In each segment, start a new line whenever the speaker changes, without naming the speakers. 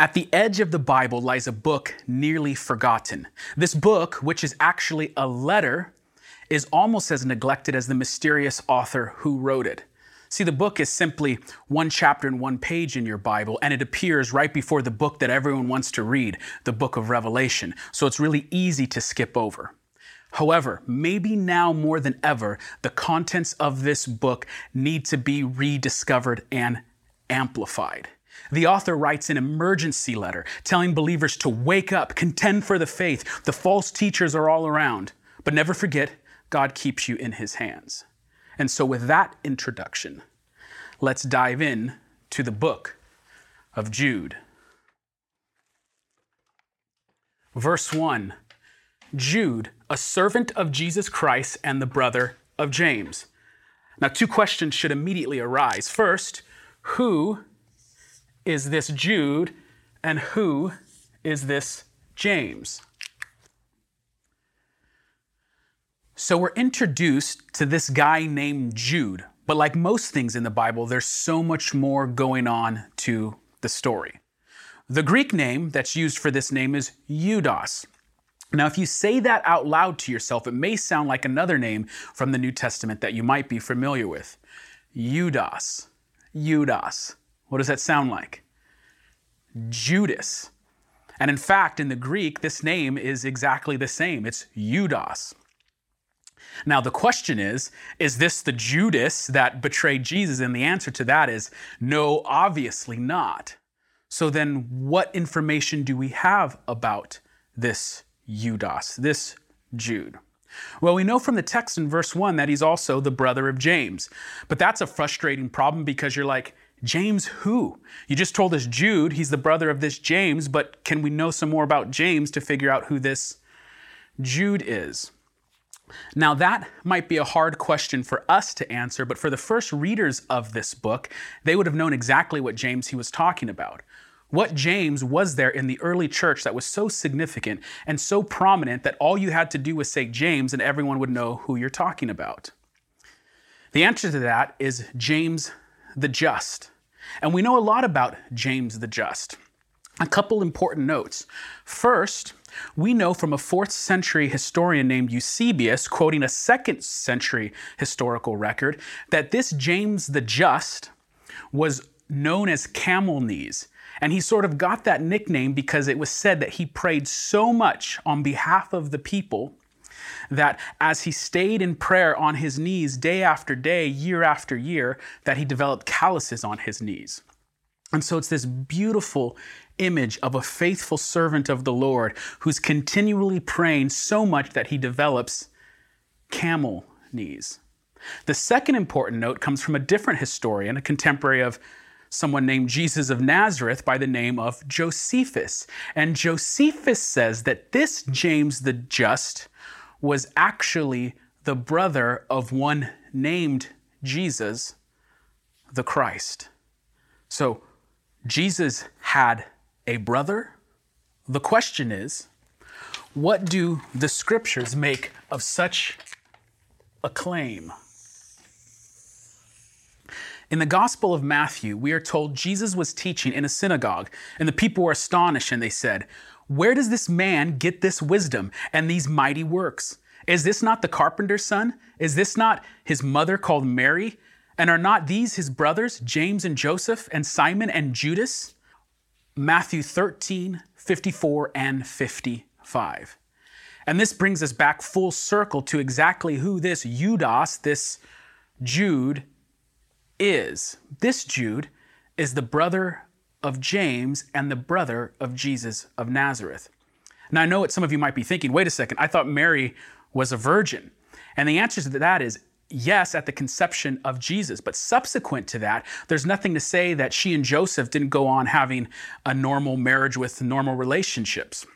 At the edge of the Bible lies a book nearly forgotten. This book, which is actually a letter, is almost as neglected as the mysterious author who wrote it. See, the book is simply one chapter and one page in your Bible, and it appears right before the book that everyone wants to read, the book of Revelation. So it's really easy to skip over. However, maybe now more than ever, the contents of this book need to be rediscovered and amplified. The author writes an emergency letter telling believers to wake up, contend for the faith. The false teachers are all around. But never forget, God keeps you in his hands. And so, with that introduction, let's dive in to the book of Jude. Verse 1 Jude, a servant of Jesus Christ and the brother of James. Now, two questions should immediately arise. First, who is this Jude and who is this James? So we're introduced to this guy named Jude, but like most things in the Bible, there's so much more going on to the story. The Greek name that's used for this name is Judas. Now, if you say that out loud to yourself, it may sound like another name from the New Testament that you might be familiar with. Judas. Judas. What does that sound like? Judas. And in fact, in the Greek, this name is exactly the same. It's Judas. Now, the question is Is this the Judas that betrayed Jesus? And the answer to that is no, obviously not. So then, what information do we have about this Judas, this Jude? Well, we know from the text in verse 1 that he's also the brother of James. But that's a frustrating problem because you're like, James who? You just told us Jude, he's the brother of this James, but can we know some more about James to figure out who this Jude is? Now, that might be a hard question for us to answer, but for the first readers of this book, they would have known exactly what James he was talking about. What James was there in the early church that was so significant and so prominent that all you had to do was say James and everyone would know who you're talking about? The answer to that is James the Just. And we know a lot about James the Just. A couple important notes. First, we know from a fourth century historian named Eusebius, quoting a second century historical record, that this James the Just was known as Camel Knees. And he sort of got that nickname because it was said that he prayed so much on behalf of the people that as he stayed in prayer on his knees day after day, year after year, that he developed calluses on his knees. And so it's this beautiful image of a faithful servant of the Lord who's continually praying so much that he develops camel knees. The second important note comes from a different historian, a contemporary of someone named Jesus of Nazareth by the name of Josephus. And Josephus says that this James the Just was actually the brother of one named Jesus, the Christ. So Jesus had a brother. The question is, what do the scriptures make of such a claim? In the Gospel of Matthew, we are told Jesus was teaching in a synagogue, and the people were astonished and they said, where does this man get this wisdom and these mighty works? Is this not the carpenter's son? Is this not his mother called Mary? And are not these his brothers, James and Joseph, and Simon and Judas? Matthew 13, 54 and 55. And this brings us back full circle to exactly who this Judas, this Jude, is. This Jude is the brother of James and the brother of Jesus of Nazareth. Now, I know what some of you might be thinking wait a second, I thought Mary was a virgin. And the answer to that is yes, at the conception of Jesus. But subsequent to that, there's nothing to say that she and Joseph didn't go on having a normal marriage with normal relationships.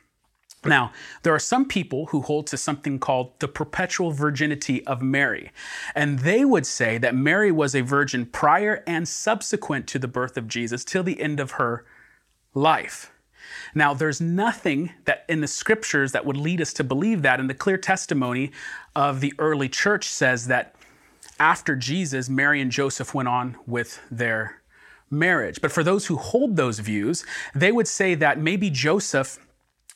Now, there are some people who hold to something called the perpetual virginity of Mary. And they would say that Mary was a virgin prior and subsequent to the birth of Jesus till the end of her life. Now, there's nothing that in the scriptures that would lead us to believe that. And the clear testimony of the early church says that after Jesus, Mary and Joseph went on with their marriage. But for those who hold those views, they would say that maybe Joseph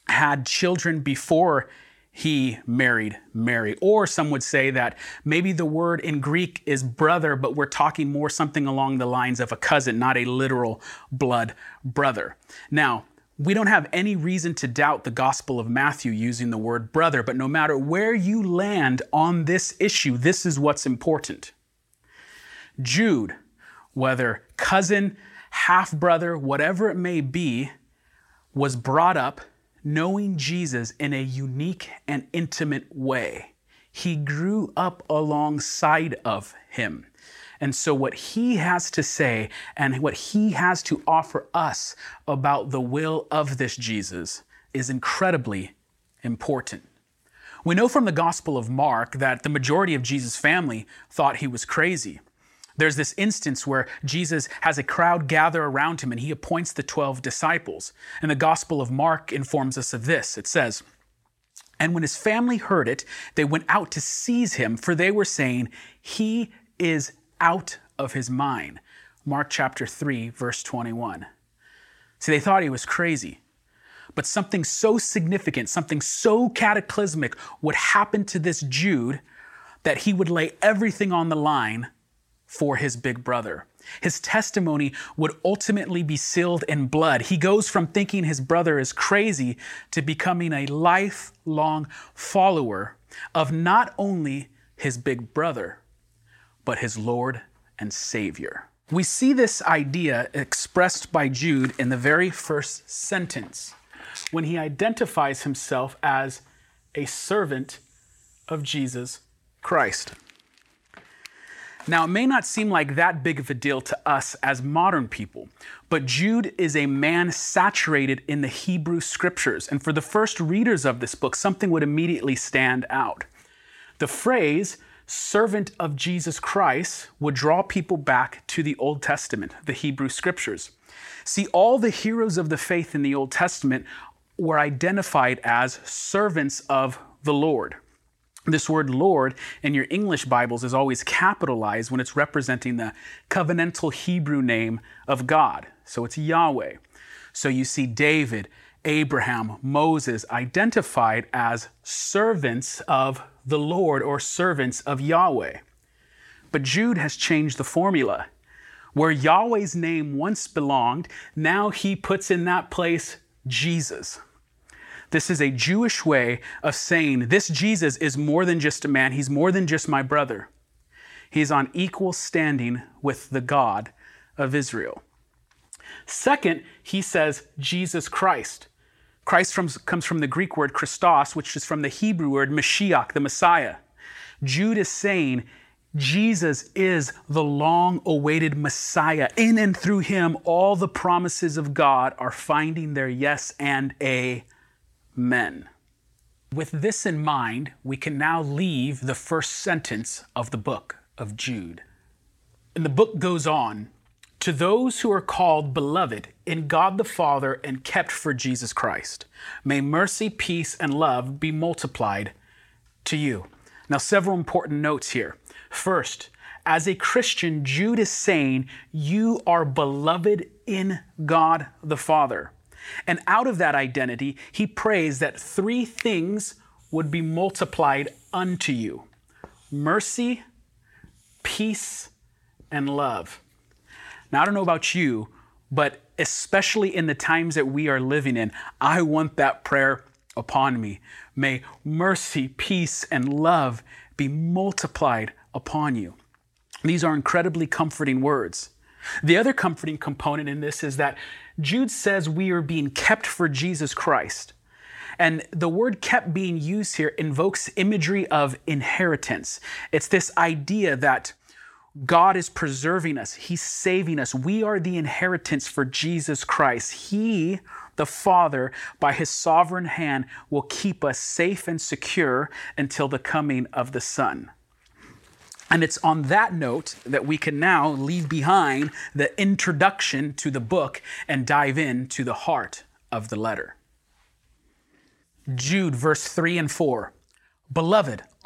had children before he married Mary. Or some would say that maybe the word in Greek is brother, but we're talking more something along the lines of a cousin, not a literal blood brother. Now, we don't have any reason to doubt the Gospel of Matthew using the word brother, but no matter where you land on this issue, this is what's important. Jude, whether cousin, half brother, whatever it may be, was brought up knowing Jesus in a unique and intimate way. He grew up alongside of him. And so, what he has to say and what he has to offer us about the will of this Jesus is incredibly important. We know from the Gospel of Mark that the majority of Jesus' family thought he was crazy. There's this instance where Jesus has a crowd gather around him and he appoints the 12 disciples. And the Gospel of Mark informs us of this. It says, And when his family heard it, they went out to seize him, for they were saying, He is out of his mind. Mark chapter 3, verse 21. See, they thought he was crazy. But something so significant, something so cataclysmic would happen to this Jude that he would lay everything on the line for his big brother. His testimony would ultimately be sealed in blood. He goes from thinking his brother is crazy to becoming a lifelong follower of not only his big brother, but his Lord and Savior. We see this idea expressed by Jude in the very first sentence when he identifies himself as a servant of Jesus Christ. Now, it may not seem like that big of a deal to us as modern people, but Jude is a man saturated in the Hebrew scriptures. And for the first readers of this book, something would immediately stand out. The phrase, servant of Jesus Christ, would draw people back to the Old Testament, the Hebrew scriptures. See, all the heroes of the faith in the Old Testament were identified as servants of the Lord. This word Lord in your English Bibles is always capitalized when it's representing the covenantal Hebrew name of God. So it's Yahweh. So you see David, Abraham, Moses identified as servants of the Lord or servants of Yahweh. But Jude has changed the formula. Where Yahweh's name once belonged, now he puts in that place Jesus. This is a Jewish way of saying this Jesus is more than just a man, he's more than just my brother. He's on equal standing with the God of Israel. Second, he says Jesus Christ. Christ from, comes from the Greek word Christos, which is from the Hebrew word Mashiach, the Messiah. Jude is saying Jesus is the long awaited Messiah. In and through him, all the promises of God are finding their yes and a men. With this in mind, we can now leave the first sentence of the book of Jude. And the book goes on to those who are called beloved in God the Father and kept for Jesus Christ, may mercy, peace, and love be multiplied to you. Now, several important notes here. First, as a Christian, Jude is saying, You are beloved in God the Father. And out of that identity, he prays that three things would be multiplied unto you mercy, peace, and love. Now, I don't know about you, but especially in the times that we are living in, I want that prayer upon me. May mercy, peace, and love be multiplied upon you. These are incredibly comforting words. The other comforting component in this is that Jude says we are being kept for Jesus Christ. And the word kept being used here invokes imagery of inheritance. It's this idea that God is preserving us, He's saving us. We are the inheritance for Jesus Christ. He, the Father, by His sovereign hand, will keep us safe and secure until the coming of the Son. And it's on that note that we can now leave behind the introduction to the book and dive into the heart of the letter. Jude, verse 3 and 4. Beloved,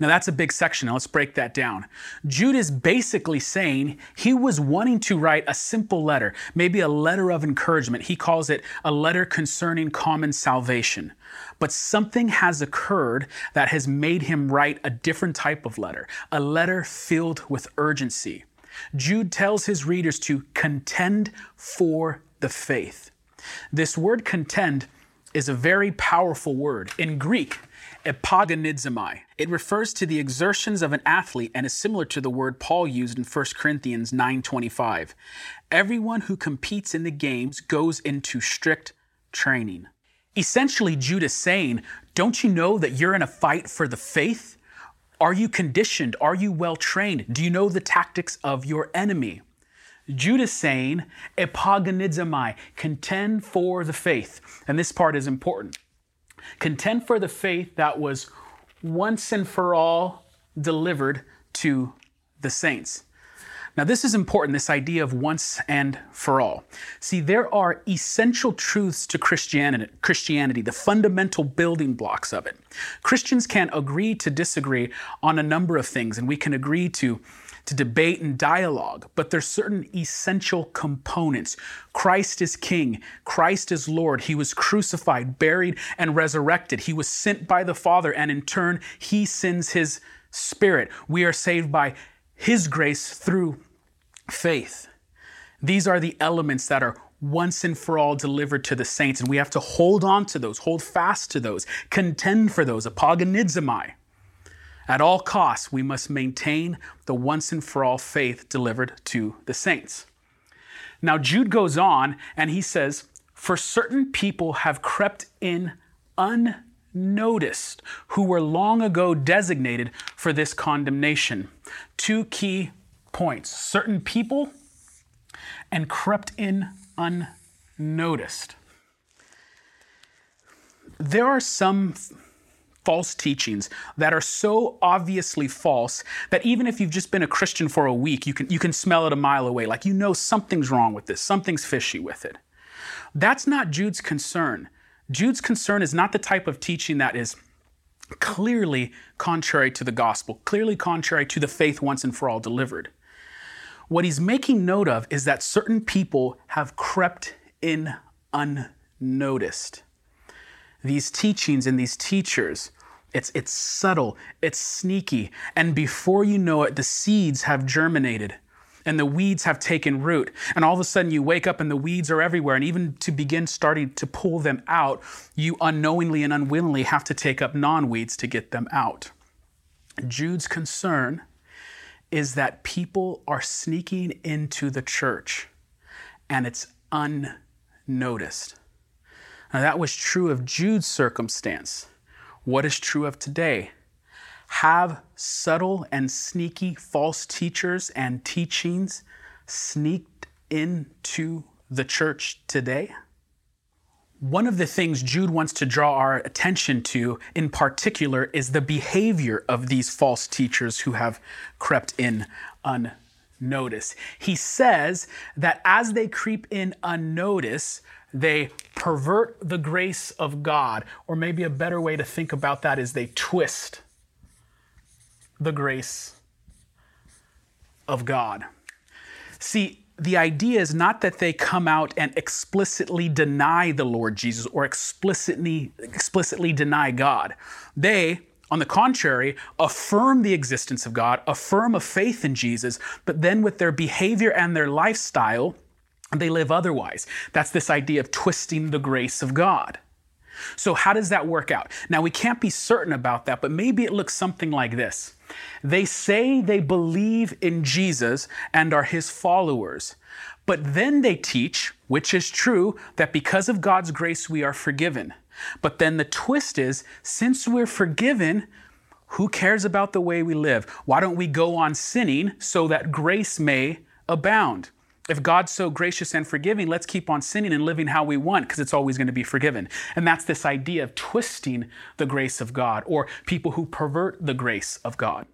Now, that's a big section. Let's break that down. Jude is basically saying he was wanting to write a simple letter, maybe a letter of encouragement. He calls it a letter concerning common salvation. But something has occurred that has made him write a different type of letter, a letter filled with urgency. Jude tells his readers to contend for the faith. This word contend is a very powerful word. In Greek, epagonizomai. It refers to the exertions of an athlete and is similar to the word Paul used in 1 Corinthians 9:25. Everyone who competes in the games goes into strict training. Essentially, Jude is saying, don't you know that you're in a fight for the faith? Are you conditioned? Are you well trained? Do you know the tactics of your enemy? Jude is saying, epagonizomai, contend for the faith. And this part is important. Contend for the faith that was once and for all delivered to the saints. Now, this is important, this idea of once and for all. See, there are essential truths to Christianity, Christianity, the fundamental building blocks of it. Christians can agree to disagree on a number of things, and we can agree to to debate and dialogue, but there's certain essential components. Christ is King, Christ is Lord. He was crucified, buried, and resurrected. He was sent by the Father, and in turn, He sends His Spirit. We are saved by His grace through faith. These are the elements that are once and for all delivered to the saints, and we have to hold on to those, hold fast to those, contend for those, epagonizomai. At all costs, we must maintain the once and for all faith delivered to the saints. Now, Jude goes on and he says, For certain people have crept in unnoticed, who were long ago designated for this condemnation. Two key points certain people and crept in unnoticed. There are some false teachings that are so obviously false that even if you've just been a Christian for a week, you can, you can smell it a mile away. Like you know something's wrong with this, something's fishy with it. That's not Jude's concern. Jude's concern is not the type of teaching that is clearly contrary to the gospel, clearly contrary to the faith once and for all delivered. What he's making note of is that certain people have crept in unnoticed. These teachings and these teachers it's, it's subtle, it's sneaky. And before you know it, the seeds have germinated and the weeds have taken root. And all of a sudden, you wake up and the weeds are everywhere. And even to begin starting to pull them out, you unknowingly and unwillingly have to take up non weeds to get them out. Jude's concern is that people are sneaking into the church and it's unnoticed. Now, that was true of Jude's circumstance. What is true of today? Have subtle and sneaky false teachers and teachings sneaked into the church today? One of the things Jude wants to draw our attention to in particular is the behavior of these false teachers who have crept in unnoticed. He says that as they creep in unnoticed, they pervert the grace of God. Or maybe a better way to think about that is they twist the grace of God. See, the idea is not that they come out and explicitly deny the Lord Jesus or explicitly explicitly deny God. They on the contrary, affirm the existence of God, affirm a faith in Jesus, but then with their behavior and their lifestyle, they live otherwise. That's this idea of twisting the grace of God. So, how does that work out? Now, we can't be certain about that, but maybe it looks something like this. They say they believe in Jesus and are his followers, but then they teach, which is true, that because of God's grace we are forgiven. But then the twist is since we're forgiven, Who cares about the way we live? Why don't we go on sinning so that grace may abound? If God's so gracious and forgiving, let's keep on sinning and living how we want because it's always going to be forgiven. And that's this idea of twisting the grace of God or people who pervert the grace of God.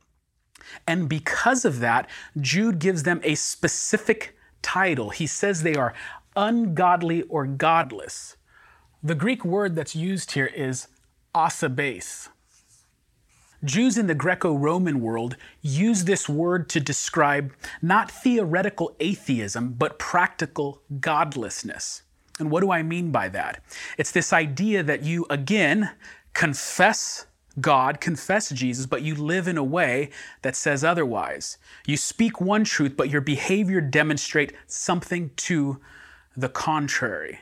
And because of that, Jude gives them a specific title. He says they are ungodly or godless. The Greek word that's used here is asabes. Jews in the Greco Roman world use this word to describe not theoretical atheism, but practical godlessness. And what do I mean by that? It's this idea that you, again, confess God, confess Jesus, but you live in a way that says otherwise. You speak one truth, but your behavior demonstrate something to the contrary.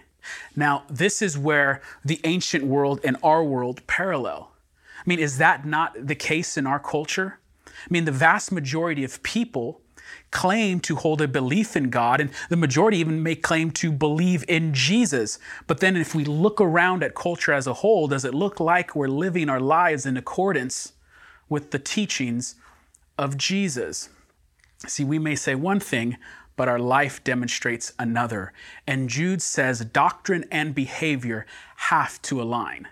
Now, this is where the ancient world and our world parallel. I mean, is that not the case in our culture? I mean, the vast majority of people claim to hold a belief in God, and the majority even may claim to believe in Jesus. But then, if we look around at culture as a whole, does it look like we're living our lives in accordance with the teachings of Jesus? See, we may say one thing, but our life demonstrates another. And Jude says doctrine and behavior have to align.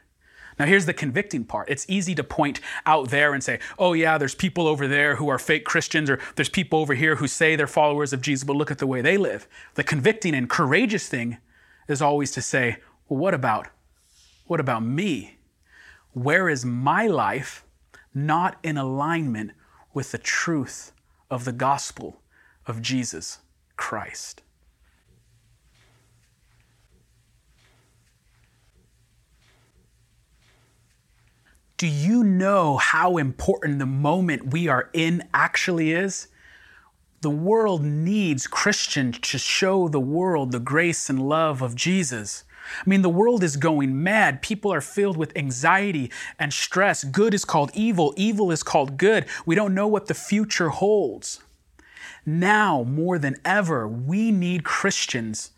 Now, here's the convicting part. It's easy to point out there and say, oh, yeah, there's people over there who are fake Christians, or there's people over here who say they're followers of Jesus, but look at the way they live. The convicting and courageous thing is always to say, well, what about, what about me? Where is my life not in alignment with the truth of the gospel of Jesus Christ? Do you know how important the moment we are in actually is? The world needs Christians to show the world the grace and love of Jesus. I mean, the world is going mad. People are filled with anxiety and stress. Good is called evil, evil is called good. We don't know what the future holds. Now, more than ever, we need Christians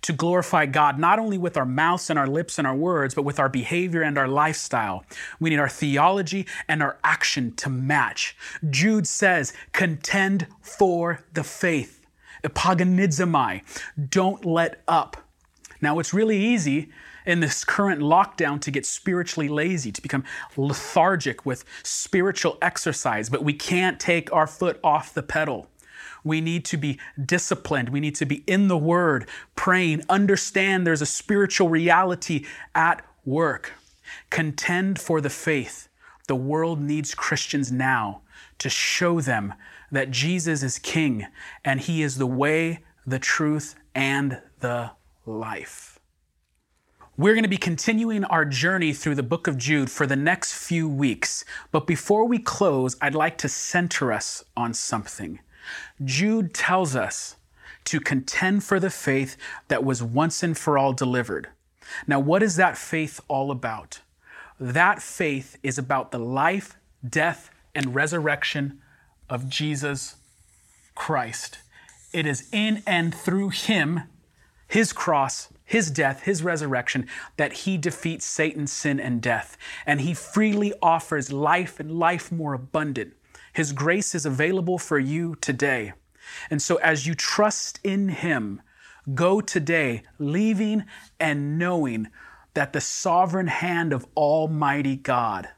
to glorify God, not only with our mouths and our lips and our words, but with our behavior and our lifestyle. We need our theology and our action to match. Jude says, contend for the faith. Epagonizomai. Don't let up. Now, it's really easy in this current lockdown to get spiritually lazy, to become lethargic with spiritual exercise, but we can't take our foot off the pedal. We need to be disciplined. We need to be in the Word, praying, understand there's a spiritual reality at work. Contend for the faith. The world needs Christians now to show them that Jesus is King and He is the way, the truth, and the life. We're going to be continuing our journey through the book of Jude for the next few weeks. But before we close, I'd like to center us on something. Jude tells us to contend for the faith that was once and for all delivered. Now, what is that faith all about? That faith is about the life, death, and resurrection of Jesus Christ. It is in and through Him, His cross, His death, His resurrection, that He defeats Satan, sin, and death. And He freely offers life and life more abundant. His grace is available for you today. And so, as you trust in Him, go today, leaving and knowing that the sovereign hand of Almighty God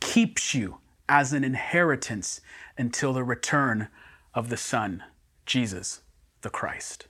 keeps you as an inheritance until the return of the Son, Jesus the Christ.